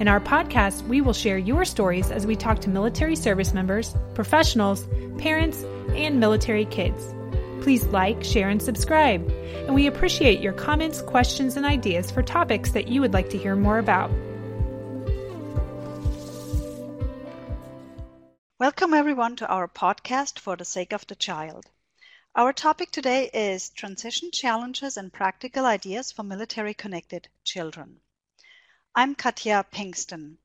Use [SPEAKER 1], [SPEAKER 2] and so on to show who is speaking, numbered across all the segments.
[SPEAKER 1] In our podcast, we will share your stories as we talk to military service members, professionals, parents, and military kids. Please like, share, and subscribe. And we appreciate your comments, questions, and ideas for topics that you would like to hear more about.
[SPEAKER 2] Welcome, everyone, to our podcast for the sake of the child. Our topic today is transition challenges and practical ideas for military connected children. I'm Katja Pinkston.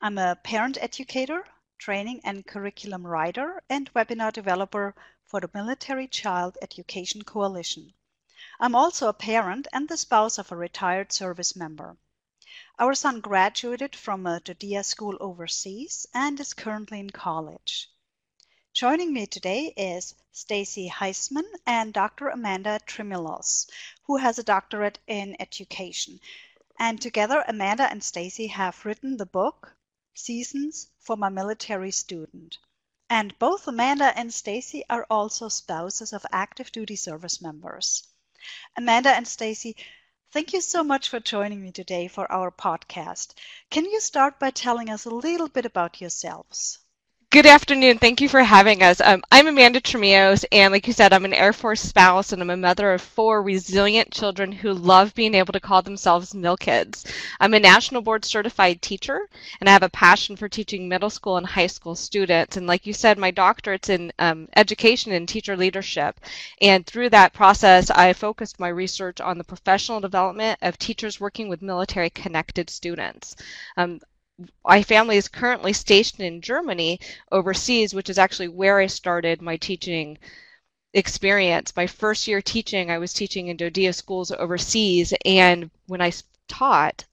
[SPEAKER 2] I'm a parent educator, training and curriculum writer, and webinar developer for the Military Child Education Coalition. I'm also a parent and the spouse of a retired service member. Our son graduated from uh, a DoDEA school overseas and is currently in college. Joining me today is Stacy Huisman and Dr. Amanda Trimillos, who has a doctorate in education. And together, Amanda and Stacy have written the book Seasons for My Military Student. And both Amanda and Stacy are also spouses of active duty service members. Amanda and Stacy, thank you so much for joining me today for our podcast. Can you start by telling us a little bit about yourselves?
[SPEAKER 3] Good afternoon. Thank you for having us. Um, I'm Amanda Trimillos, and like you said, I'm an Air Force spouse, and I'm a mother of four resilient children who love being able to call themselves mill kids. I'm a national board certified teacher, and I have a passion for teaching middle school and high school students. And like you said, my doctorate's in um, education and teacher leadership. And through that process, I focused my research on the professional development of teachers working with military connected students. Um, my family is currently stationed in Germany overseas, which is actually where I started my teaching experience. My first year teaching, I was teaching in DoDEA schools overseas, and when I taught,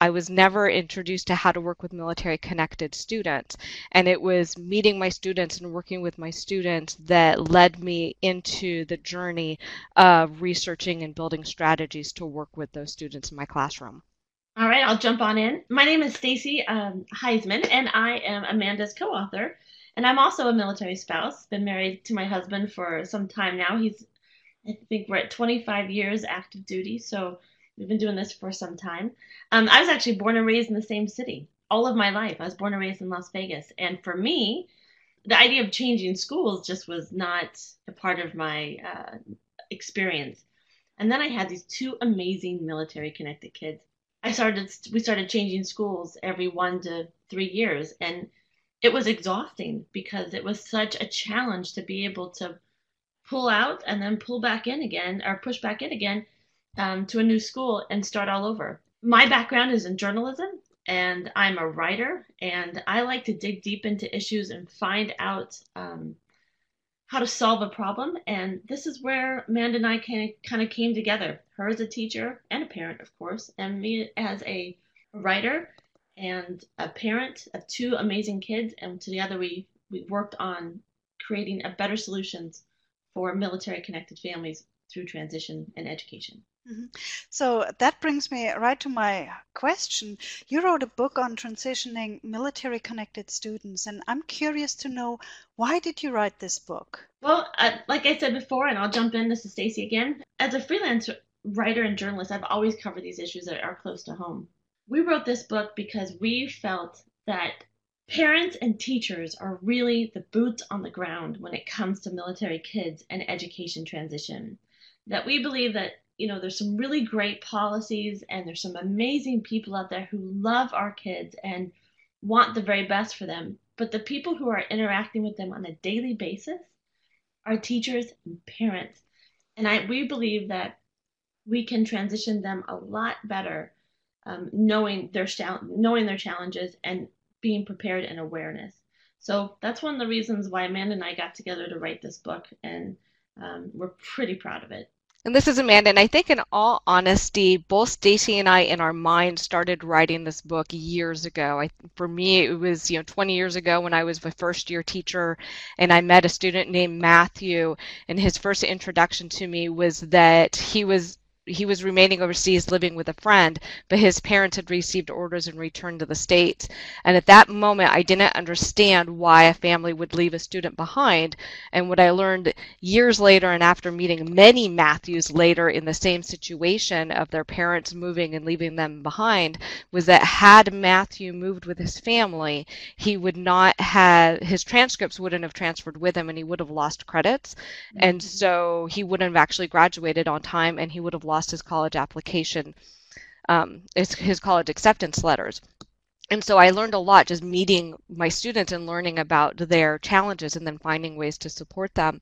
[SPEAKER 3] I was never introduced to how to work with military connected students. And it was meeting my students and working with my students that led me into the journey of researching and building strategies to work with those students in my classroom.
[SPEAKER 4] All right, I'll jump on in. My name is Stacy um, Huisman, and I am Amanda's co-author. And I'm also a military spouse. Been married to my husband for some time now. He's, I think, we're at 25 years active duty, so we've been doing this for some time. Um, I was actually born and raised in the same city all of my life. I was born and raised in Las Vegas, and for me, the idea of changing schools just was not a part of my uh, experience. And then I had these two amazing military connected kids I started we started changing schools every one to three years, and it was exhausting because it was such a challenge to be able to pull out and then pull back in again or push back in again um, to a new school and start all over. My background is in journalism and I'm a writer and I like to dig deep into issues and find out um, how to solve a problem. And this is where Amanda and I kind of came together. Her as a teacher and a parent, of course, and me as a writer and a parent of two amazing kids. And together we, we worked on creating a better solutions for military connected families through transition and education.
[SPEAKER 2] Mm-hmm. So that brings me right to my question. You wrote a book on transitioning military connected students, and I'm curious to know why did you write this book?
[SPEAKER 4] Well, uh, like I said before, and I'll jump in, this is Stacy again. As a freelance writer and journalist, I've always covered these issues that are close to home. We wrote this book because we felt that parents and teachers are really the boots on the ground when it comes to military kids and education transition. That we believe that you know, there's some really great policies and there's some amazing people out there who love our kids and want the very best for them. But the people who are interacting with them on a daily basis are teachers and parents. And I, we believe that we can transition them a lot better um, knowing their knowing their challenges and being prepared and awareness. So that's one of the reasons why Amanda and I got together to write this book, and um, we're pretty proud of it.
[SPEAKER 3] And this is Amanda, and I think in all honesty, both Stacy and I in our mind started writing this book years ago. I, for me, it was you know 20 years ago when I was my first year teacher, and I met a student named Matthew, and his first introduction to me was that he was he was remaining overseas living with a friend, but his parents had received orders and returned to the States. And at that moment, I didn't understand why a family would leave a student behind. And what I learned years later, and after meeting many Matthews later in the same situation of their parents moving and leaving them behind, was that had Matthew moved with his family, he would not have, his transcripts wouldn't have transferred with him and he would have lost credits. Mm-hmm. And so he wouldn't have actually graduated on time and he would have lost his college application, um, his, his college acceptance letters. And so I learned a lot just meeting my students and learning about their challenges and then finding ways to support them.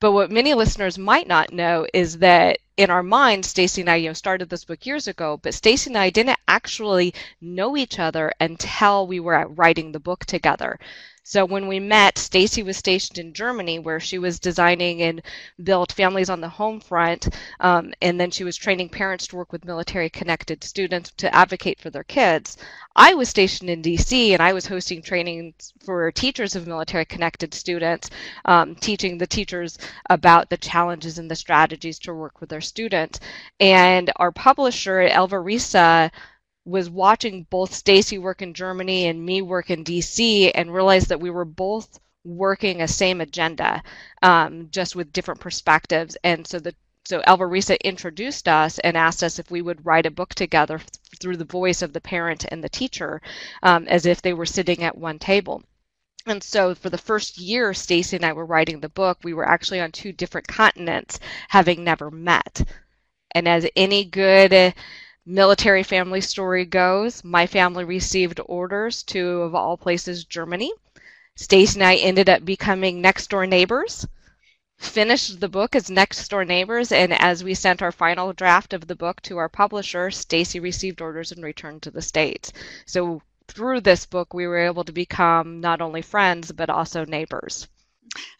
[SPEAKER 3] But what many listeners might not know is that in our minds, Stacy and I, you know, started this book years ago, but Stacy and I didn't actually know each other until we were writing the book together. So when we met, Stacy was stationed in Germany where she was designing and built families on the home front. Um, and then she was training parents to work with military connected students to advocate for their kids. I was stationed in DC and I was hosting trainings for teachers of military connected students, um, teaching the teachers about the challenges and the strategies to work with their students. And our publisher, Elva Resa, was watching both Stacy work in Germany and me work in DC and realized that we were both working a same agenda, um, just with different perspectives. And so the so Elva Resa introduced us and asked us if we would write a book together through the voice of the parent and the teacher, um, as if they were sitting at one table. And so for the first year Stacy and I were writing the book, we were actually on two different continents, having never met. And as any good military family story goes, my family received orders to, of all places, Germany. Stacy and I ended up becoming next door neighbors. Finished the book as next door neighbors, and as we sent our final draft of the book to our publisher, Stacy received orders and returned to the States. So through this book, we were able to become not only friends but also neighbors.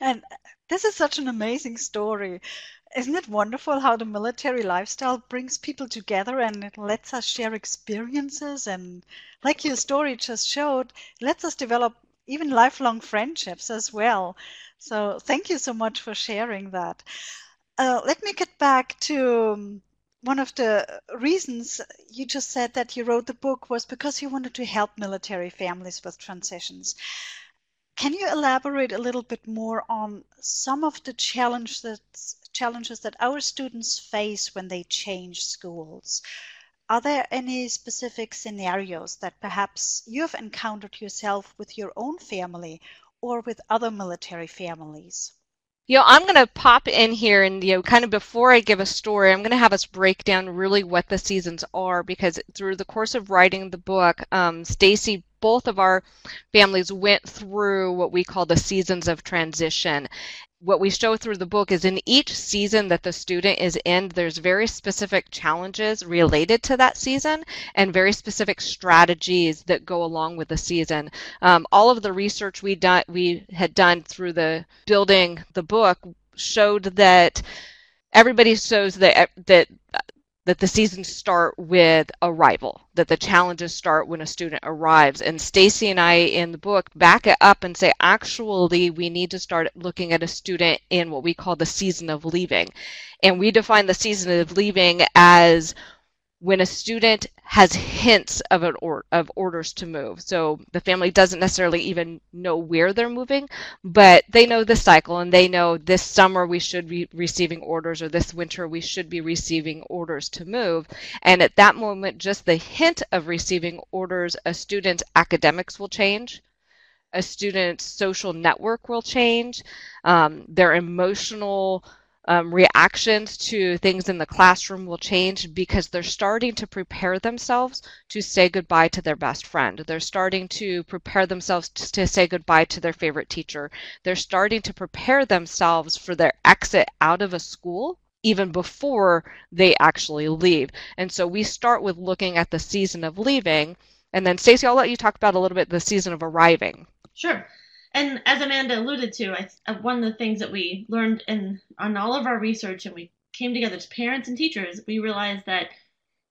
[SPEAKER 2] And this is such an amazing story. Isn't it wonderful how the military lifestyle brings people together and it lets us share experiences and like your story just showed, lets us develop even lifelong friendships as well. So thank you so much for sharing that. Uh, let me get back to um, one of the reasons you just said that you wrote the book was because you wanted to help military families with transitions. Can you elaborate a little bit more on some of the challenges challenges that our students face when they change schools. Are there any specific scenarios that perhaps you have encountered yourself with your own family or with other military families?
[SPEAKER 3] You know, I'm going to pop in here and, you know, kind of before I give a story, I'm going to have us break down really what the seasons are because through the course of writing the book, um, Stacy both of our families went through what we call the seasons of transition what we show through the book is in each season that the student is in, there's very specific challenges related to that season and very specific strategies that go along with the season. Um, all of the research we done we had done through the building the book showed that everybody shows that that that the seasons start with arrival, that the challenges start when a student arrives. And Stacy and I in the book back it up and say, actually, we need to start looking at a student in what we call the season of leaving. And we define the season of leaving as when a student has hints of an or, of orders to move. So the family doesn't necessarily even know where they're moving, but they know the cycle and they know this summer we should be receiving orders or this winter we should be receiving orders to move. And at that moment, just the hint of receiving orders, a student's academics will change. A student's social network will change. Um, their emotional um, reactions to things in the classroom will change because they're starting to prepare themselves to say goodbye to their best friend. They're starting to prepare themselves to say goodbye to their favorite teacher. They're starting to prepare themselves for their exit out of a school even before they actually leave. And so we start with looking at the season of leaving. And then, Stacy, I'll let you talk about a little bit the season of arriving.
[SPEAKER 4] Sure. And as Amanda alluded to, I, uh, one of the things that we learned in on all of our research and we came together as parents and teachers, we realized that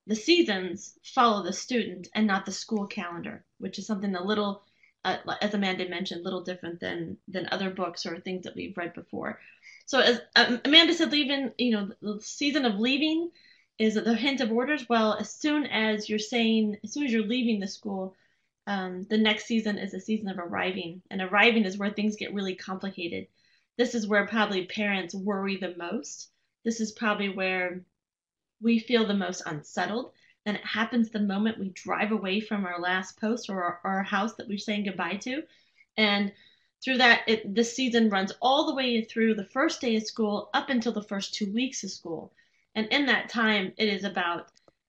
[SPEAKER 4] the seasons follow the student and not the school calendar, which is something a little, uh, as Amanda mentioned, a little different than than other books or things that we've read before. So as um, Amanda said, leaving, you know, the season of leaving is the hint of orders. Well, as soon as you're saying, as soon as you're leaving the school, um, the next season is a season of arriving, and arriving is where things get really complicated. This is where probably parents worry the most. This is probably where we feel the most unsettled. And it happens the moment we drive away from our last post or our, our house that we're saying goodbye to. And through that, it, this season runs all the way through the first day of school up until the first two weeks of school. And in that time, it is about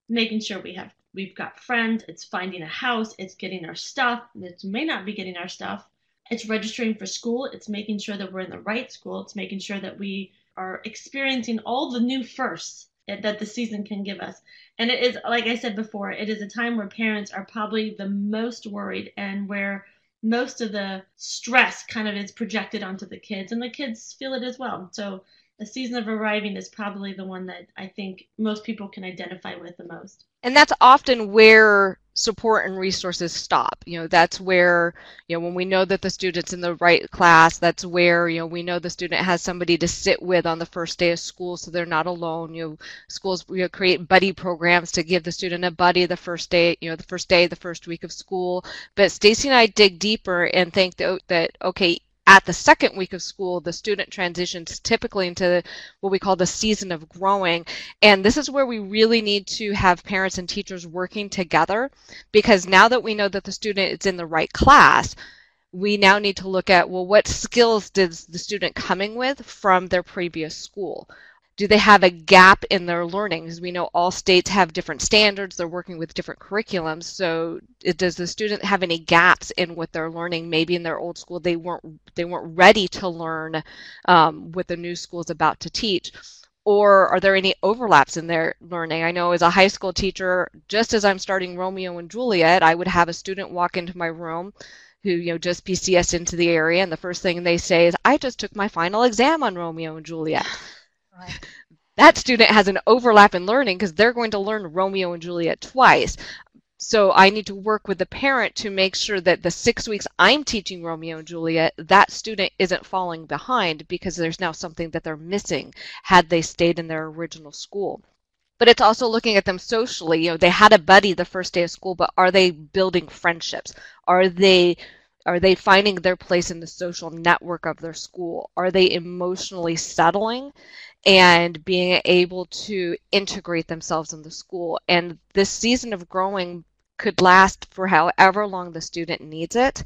[SPEAKER 4] making sure we have we've got friends. It's finding a house. It's getting our stuff. It may not be getting our stuff. It's registering for school. It's making sure that we're in the right school. It's making sure that we are experiencing all the new firsts that the season can give us. And it is, like I said before, it is a time where parents are probably the most worried and where most of the stress kind of is projected onto the kids, and the kids feel it as well. So the season of arriving is probably the one that I think most people can identify with the most.
[SPEAKER 3] And that's often where support and resources stop. You know, that's where, you know, when we know that the student's in the right class, that's where, you know, we know the student has somebody to sit with on the first day of school so they're not alone. You know, schools you know, create buddy programs to give the student a buddy the first day, you know, the first day, the first week of school. But Stacy and I dig deeper and think that, that okay, at the second week of school, the student transitions typically into what we call the season of growing. And this is where we really need to have parents and teachers working together because now that we know that the student is in the right class, we now need to look at well, what skills does the student coming with from their previous school? Do they have a gap in their learning? Because we know all states have different standards, they're working with different curriculums. So does the student have any gaps in what they're learning? Maybe in their old school they weren't they weren't ready to learn um, what the new school is about to teach. Or are there any overlaps in their learning? I know as a high school teacher, just as I'm starting Romeo and Juliet, I would have a student walk into my room who you know just PCS into the area, and the first thing they say is, "I just took my final exam on Romeo and Juliet." That student has an overlap in learning because they're going to learn Romeo and Juliet twice. So I need to work with the parent to make sure that the six weeks I'm teaching Romeo and Juliet, that student isn't falling behind because there's now something that they're missing had they stayed in their original school. But it's also looking at them socially. You know, they had a buddy the first day of school, but are they building friendships? Are they are they finding their place in the social network of their school? Are they emotionally settling? And being able to integrate themselves in the school. And this season of growing could last for however long the student needs it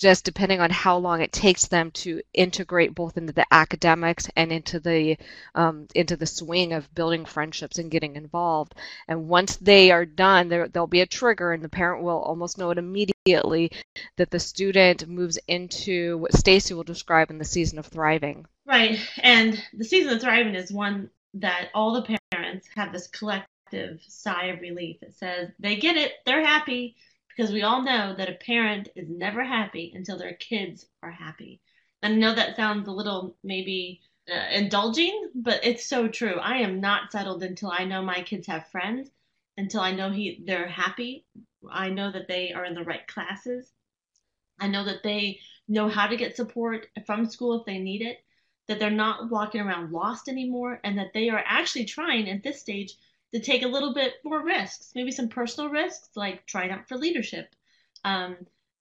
[SPEAKER 3] just depending on how long it takes them to integrate both into the academics and into the um, into the swing of building friendships and getting involved. And once they are done, there there'll be a trigger, and the parent will almost know it immediately that the student moves into what Stacy will describe in the season of thriving.
[SPEAKER 4] Right, and the season of thriving is one that all the parents have this collective sigh of relief. It says they get it, they're happy because we all know that a parent is never happy until their kids are happy. And I know that sounds a little maybe uh, indulging, but it's so true. I am not settled until I know my kids have friends, until I know he they're happy. I know that they are in the right classes. I know that they know how to get support from school if they need it, that they're not walking around lost anymore, and that they are actually trying at this stage to take a little bit more risks, maybe some personal risks like trying out for leadership, um,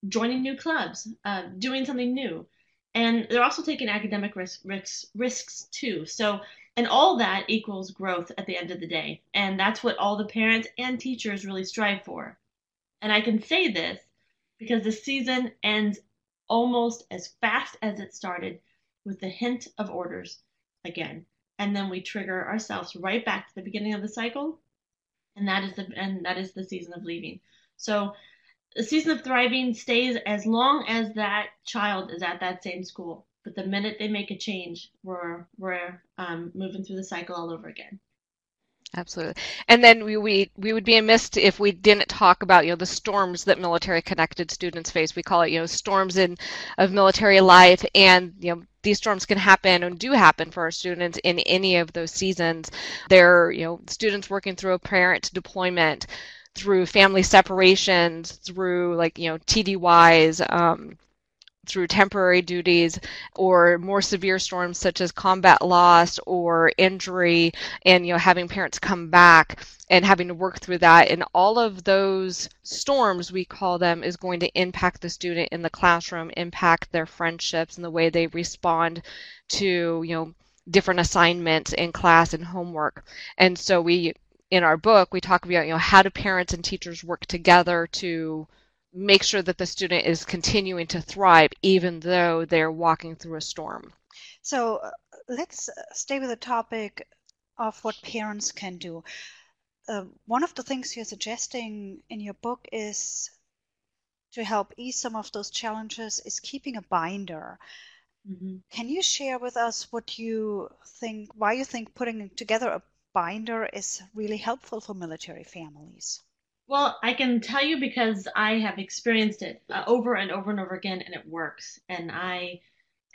[SPEAKER 4] joining new clubs, uh, doing something new. And they're also taking academic risk, risks, risks too. So, and all that equals growth at the end of the day. And that's what all the parents and teachers really strive for. And I can say this because the season ends almost as fast as it started with the hint of orders again. And then we trigger ourselves right back to the beginning of the cycle. And that is the and that is the season of leaving. So the season of thriving stays as long as that child is at that same school. But the minute they make a change we're we're um, moving through the cycle all over again
[SPEAKER 3] Absolutely. And then we, we we would be amiss if we didn't talk about, you know, the storms that military connected students face. We call it, you know, storms in of military life and, you know, these storms can happen and do happen for our students in any of those seasons. They're, you know, students working through a parent deployment, through family separations, through like, you know, TDYs, um, through temporary duties or more severe storms such as combat loss or injury and you know having parents come back and having to work through that. And all of those storms we call them is going to impact the student in the classroom impact their friendships and the way they respond to you know different assignments in class and homework. And so we in our book we talk about you know how do parents and teachers work together to make sure that the student is continuing to thrive even though they're walking through a storm.
[SPEAKER 2] So uh, let's uh, stay with the topic of what parents can do. Uh, one of the things you're suggesting in your book is to help ease some of those challenges is keeping a binder. Mm-hmm. Can you share with us what you think, why you think putting together a binder is really helpful for military families?
[SPEAKER 4] Well, I can tell you because I have experienced it uh, over and over and over again, and it works. And I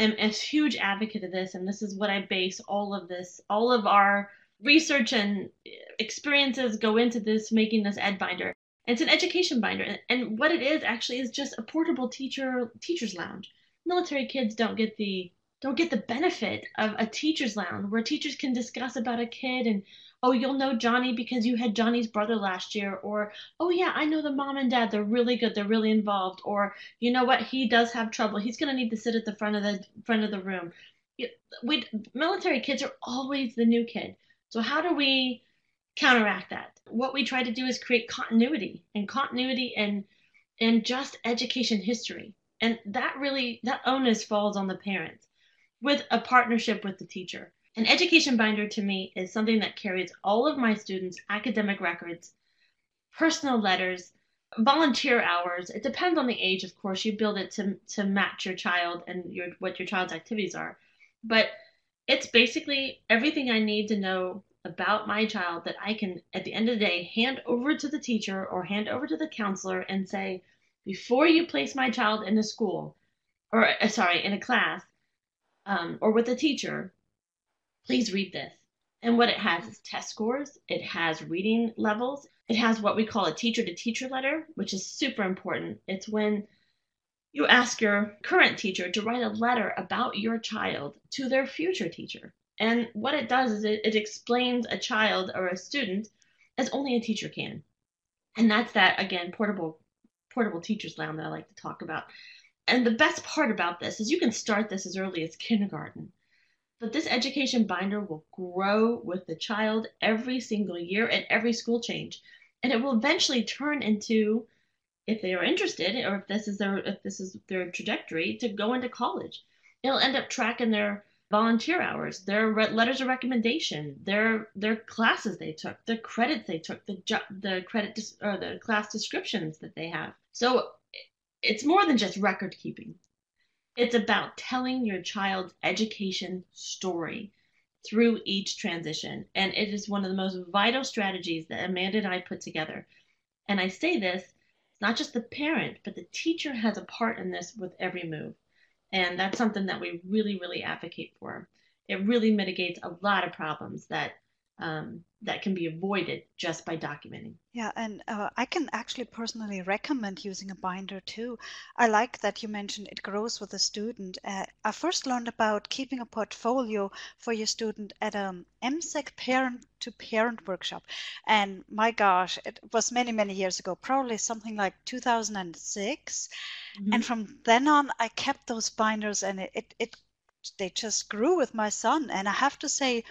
[SPEAKER 4] am a huge advocate of this, and this is what I base all of this, all of our research and experiences go into this, making this ed binder. It's an education binder, and what it is actually is just a portable teacher teacher's lounge. Military kids don't get the don't get the benefit of a teacher's lounge where teachers can discuss about a kid and oh, you'll know Johnny because you had Johnny's brother last year, or oh yeah, I know the mom and dad, they're really good, they're really involved, or you know what, he does have trouble, he's gonna need to sit at the front of the front of the room. We military kids are always the new kid, so how do we counteract that? What we try to do is create continuity and continuity and and just education history, and that really that onus falls on the parents with a partnership with the teacher. An education binder to me is something that carries all of my students' academic records, personal letters, volunteer hours. It depends on the age, of course. You build it to, to match your child and your what your child's activities are. But it's basically everything I need to know about my child that I can, at the end of the day, hand over to the teacher or hand over to the counselor and say, before you place my child in a school, or uh, sorry, in a class, um, or with a teacher, please read this. And what it has is test scores, it has reading levels, it has what we call a teacher to teacher letter, which is super important. It's when you ask your current teacher to write a letter about your child to their future teacher. And what it does is it, it explains a child or a student as only a teacher can. And that's that again portable portable teachers lounge that I like to talk about. And the best part about this is you can start this as early as kindergarten. But this education binder will grow with the child every single year and every school change. And it will eventually turn into, if they are interested, or if this is their if this is their trajectory, to go into college. It'll end up tracking their volunteer hours, their re- letters of recommendation, their their classes they took, the credits they took, the the credit dis- or the class descriptions that they have. So it's more than just record keeping. It's about telling your child's education story through each transition. And it is one of the most vital strategies that Amanda and I put together. And I say this, it's not just the parent, but the teacher has a part in this with every move. And that's something that we really, really advocate for. It really mitigates a lot of problems that um, that can be avoided just by documenting.
[SPEAKER 2] Yeah, and uh, I can actually personally recommend using a binder too. I like that you mentioned it grows with the student. Uh, I first learned about keeping a portfolio for your student at a MCEC parent to parent workshop. And my gosh, it was many, many years ago, probably something like 2006. Mm-hmm. And from then on, I kept those binders and it, it, it they just grew with my son. And I have to say,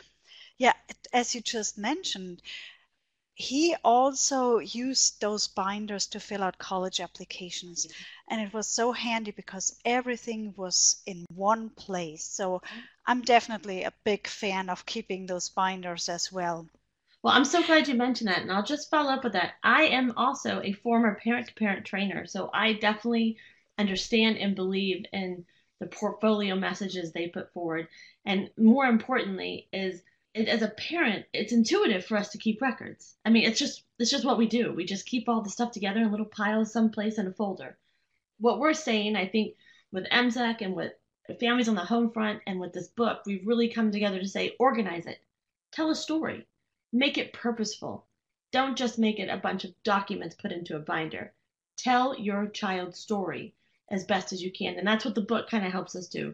[SPEAKER 2] yeah, as you just mentioned, he also used those binders to fill out college applications. And it was so handy because everything was in one place. So mm-hmm. I'm definitely a big fan of keeping those binders as well.
[SPEAKER 4] Well, I'm so glad you mentioned that. And I'll just follow up with that. I am also a former parent to parent trainer. So I definitely understand and believe in the portfolio messages they put forward. And more importantly, is it, as a parent, it's intuitive for us to keep records. I mean, it's just it's just what we do. We just keep all the stuff together in little piles someplace in a folder. What we're saying, I think, with MCEC and with families on the home front and with this book, we've really come together to say, organize it, tell a story, make it purposeful. Don't just make it a bunch of documents put into a binder. Tell your child's story as best as you can. And that's what the book kind of helps us do,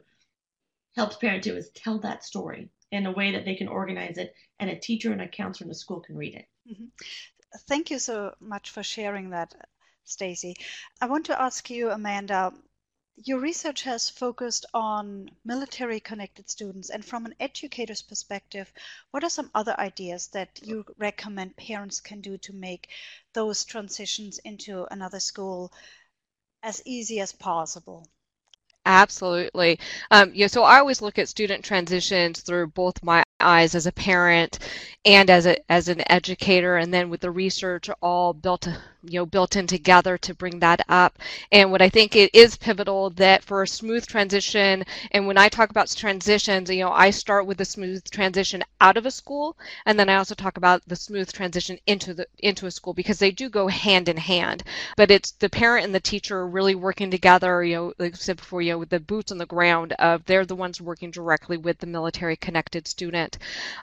[SPEAKER 4] helps parents do, is tell that story in a way that they can organize it and a teacher and a counselor in the school can read it. Mm-hmm.
[SPEAKER 2] Thank you so much for sharing that, Stacy. I want to ask you, Amanda, your research has focused on military connected students and from an educator's perspective what are some other ideas that you recommend parents can do to make those transitions into another school as easy as possible
[SPEAKER 3] Absolutely. Um, yeah, so I always look at student transitions through both my eyes as a parent and as a as an educator and then with the research all built you know built in together to bring that up. And what i think it is pivotal that for a smooth transition and when i talk about transitions you know i start with the smooth transition out of a school and then i also talk about the smooth transition into the into a school because they do go hand in hand. But it's the parent and the teacher really working together you know like i said before you know with the boots on the ground of they're the ones working directly with the military connected student.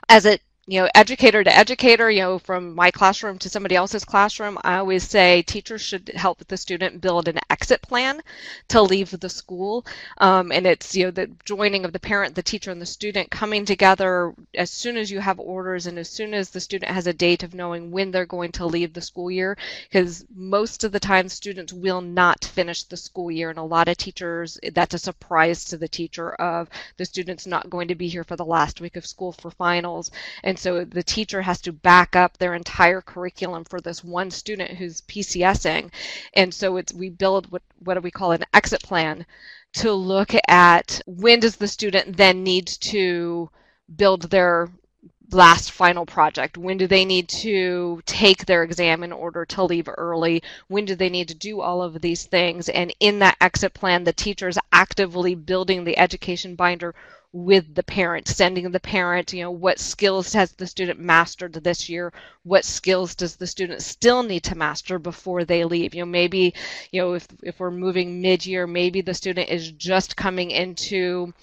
[SPEAKER 3] As a you know, educator to educator, you know, from my classroom to somebody else's classroom, I always say teachers should help the student build an exit plan to leave the school. Um, and it's, you know, the joining of the parent, the teacher, and the student coming together as soon as you have orders and as soon as the student has a date of knowing when they're going to leave the school year. Because most of the time, students will not finish the school year. And a lot of teachers, that's a surprise to the teacher of the student's not going to be here for the last week of school for finals. And and so the teacher has to back up their entire curriculum for this one student who's PCSing. And so it's we build what what do we call an exit plan to look at when does the student then need to build their last final project? When do they need to take their exam in order to leave early? When do they need to do all of these things? And in that exit plan, the teacher is actively building the education binder with the parent, sending the parent, you know, what skills has the student mastered this year? What skills does the student still need to master before they leave? You know, maybe, you know, if, if we're moving mid-year, maybe the student is just coming into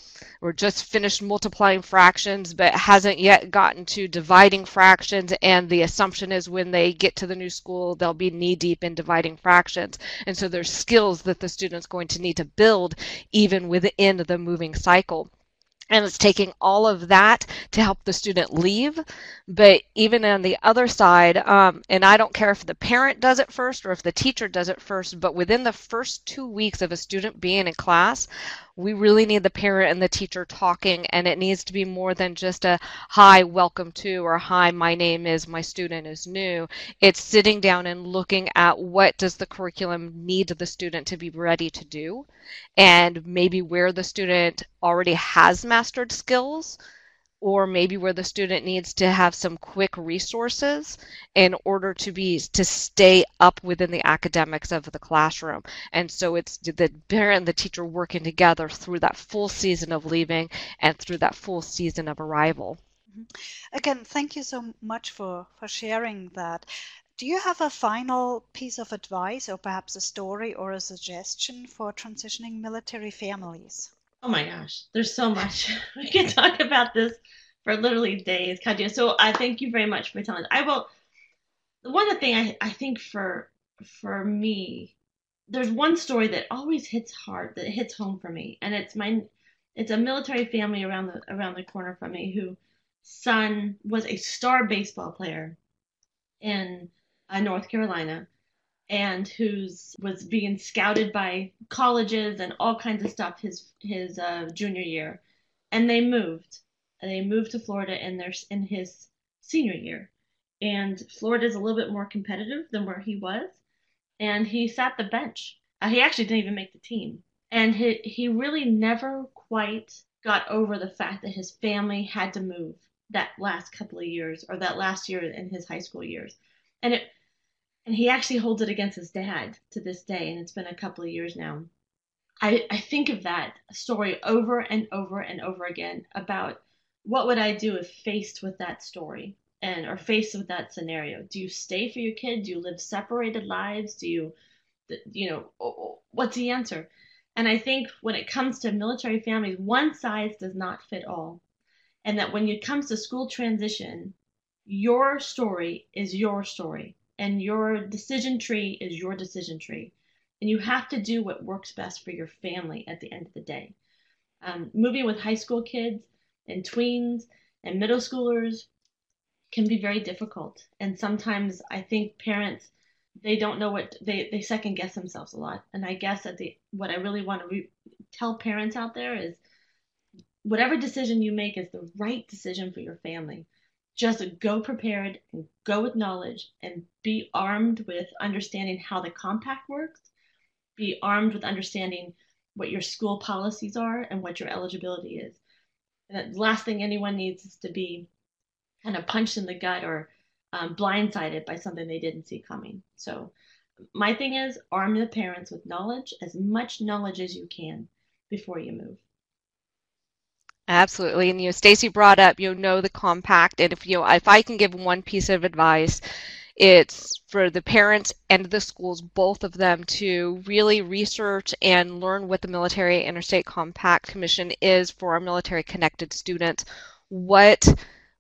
[SPEAKER 3] or just finished multiplying fractions but hasn't yet gotten to dividing fractions and the assumption is when they get to the new school they'll be knee deep in dividing fractions and so there's skills that the student's going to need to build even within the moving cycle and it's taking all of that to help the student leave. But even on the other side um, and i don't care if the parent does it first or if the teacher does it first but within the first two weeks of a student being in class we really need the parent and the teacher talking and it needs to be more than just a hi welcome to or hi my name is my student is new. It's sitting down and looking at what does the curriculum need the student to be ready to do and maybe where the student already has mastered skills or maybe where the student needs to have some quick resources in order to be to stay up within the academics of the classroom. And so it's the parent and the teacher working together through that full season of leaving and through that full season of arrival.
[SPEAKER 2] Mm-hmm. again thank you so much for for sharing that. Do you have a final piece of advice or perhaps a story or a suggestion for transitioning military families
[SPEAKER 4] Oh my gosh, there's so much. we can talk about this for literally days, Katja. So I thank you very much for telling. I will. One thing I I think for for me, there's one story that always hits hard, that hits home for me, and it's my it's a military family around the around the corner from me who son was a star baseball player in uh, North Carolina and who's was being scouted by colleges and all kinds of stuff his his uh, junior year, and they moved. And they moved to Florida in their in his senior year, and Florida is a little bit more competitive than where he was, and he sat the bench. Uh, he actually didn't even make the team, and he he really never quite got over the fact that his family had to move that last couple of years or that last year in his high school years, and it and he actually holds it against his dad to this day and it's been a couple of years now i i think of that story over and over and over again about what would I do if faced with that story and or faced with that scenario? Do you stay for your kid? Do you live separated lives? Do you, you know, what's the answer? And I think when it comes to military families, one size does not fit all. And that when it comes to school transition, your story is your story and your decision tree is your decision tree. And you have to do what works best for your family at the end of the day. Um, moving with high school kids, and tweens and middle schoolers can be very difficult. And sometimes I think parents they don't know what they, they second guess themselves a lot. And I guess that the what I really want to re- tell parents out there is whatever decision you make is the right decision for your family. Just go prepared and go with knowledge and be armed with understanding how the compact works. Be armed with understanding what your school policies are and what your eligibility is And the last thing anyone needs is to be kind of punched in the gut or um, blindsided by something they didn't see coming. So, my thing is arm the parents with knowledge, as much knowledge as you can before you move.
[SPEAKER 3] Absolutely, and you know, Stacy brought up you know the compact, and if you know, if I can give one piece of advice, it's for the parents and the schools, both of them, to really research and learn what the Military Interstate Compact Commission is for our military connected students. What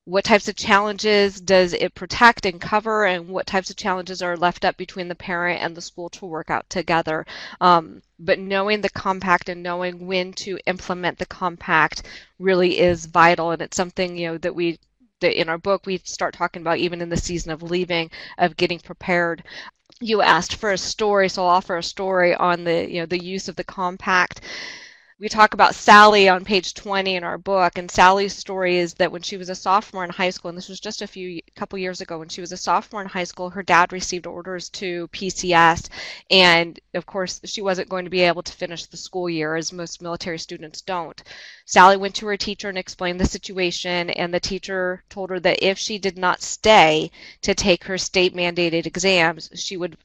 [SPEAKER 3] what types of challenges does it protect and cover, and what types of challenges are left up between the parent and the school to work out together? Um, but knowing the compact and knowing when to implement the compact really is vital, and it's something you know that we that in our book we start talking about even in the season of leaving of getting prepared you asked for a story so i'll offer a story on the you know the use of the compact we talk about Sally on page 20 in our book, and Sally's story is that when she was a sophomore in high school, and this was just a few couple years ago, when she was a sophomore in high school, her dad received orders to PCS, and of course she wasn't going to be able to finish the school year, as most military students don't. Sally went to her teacher and explained the situation, and the teacher told her that if she did not stay to take her state mandated exams, she would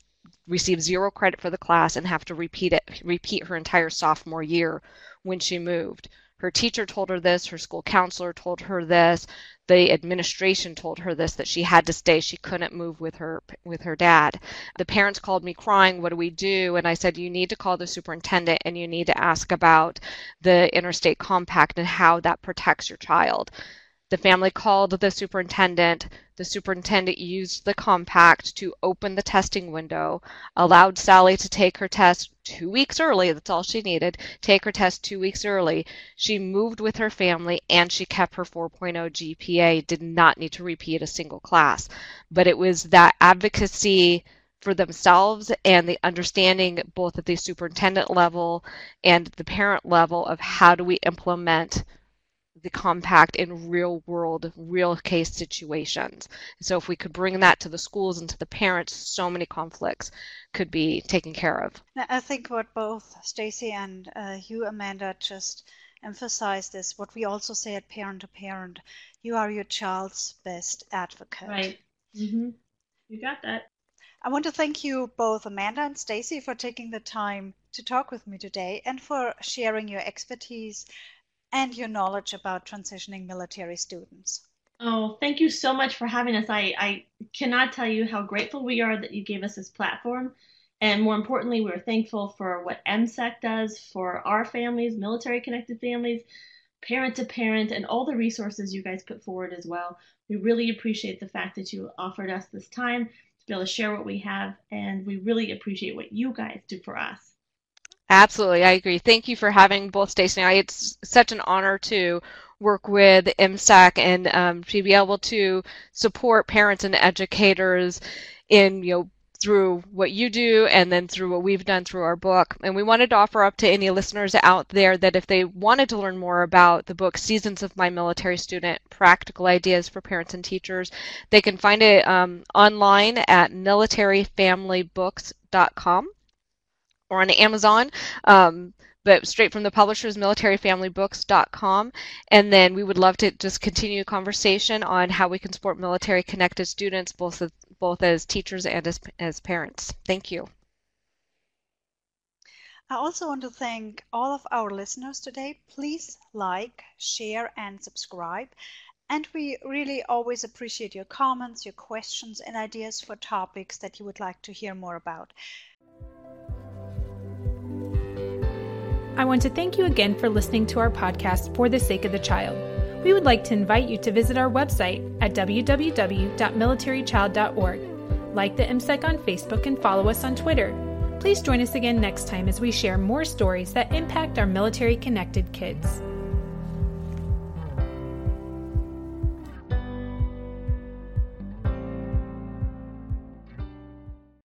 [SPEAKER 3] receive zero credit for the class and have to repeat it repeat her entire sophomore year when she moved. Her teacher told her this, her school counselor told her this, the administration told her this that she had to stay, she couldn't move with her with her dad. The parents called me crying, "What do we do?" And I said, "You need to call the superintendent and you need to ask about the interstate compact and how that protects your child." The family called the superintendent. The superintendent used the compact to open the testing window, allowed Sally to take her test two weeks early. That's all she needed. Take her test two weeks early. She moved with her family and she kept her 4.0 GPA, did not need to repeat a single class. But it was that advocacy for themselves and the understanding both at the superintendent level and the parent level of how do we implement the compact in real world, real case situations. So if we could bring that to the schools and to the parents, so many conflicts could be taken care of.
[SPEAKER 2] I think what both Stacy and uh, you, Amanda, just emphasized is what we also say at parent to parent. You are your child's best advocate.
[SPEAKER 4] Right. Mm-hmm. You got that.
[SPEAKER 2] I want to thank you both, Amanda and Stacy, for taking the time to talk with me today and for sharing your expertise and your knowledge about transitioning military students.
[SPEAKER 4] Oh, thank you so much for having us. I, I cannot tell you how grateful we are that you gave us this platform. And more importantly, we're thankful for what MCEC does for our families, military connected families, parent to parent, and all the resources you guys put forward as well. We really appreciate the fact that you offered us this time to be able to share what we have, and we really appreciate what you guys do for us.
[SPEAKER 3] Absolutely, I agree. Thank you for having both Stacy and I. It's such an honor to work with MCEC and um, to be able to support parents and educators in you know through what you do and then through what we've done through our book. And we wanted to offer up to any listeners out there that if they wanted to learn more about the book Seasons of My Military Student Practical Ideas for Parents and Teachers, they can find it um, online at militaryfamilybooks.com or on Amazon. Um, but straight from the publishers, militaryfamilybooks.com. And then we would love to just continue a conversation on how we can support military connected students, both as, both as teachers and as, as parents. Thank you.
[SPEAKER 2] I also want to thank all of our listeners today. Please like, share, and subscribe. And we really always appreciate your comments, your questions, and ideas for topics that you would like to hear more about.
[SPEAKER 1] I want to thank you again for listening to our podcast for the sake of the child. We would like to invite you to visit our website at www.militarychild.org. Like the MCEC on Facebook and follow us on Twitter. Please join us again next time as we share more stories that impact our military connected kids.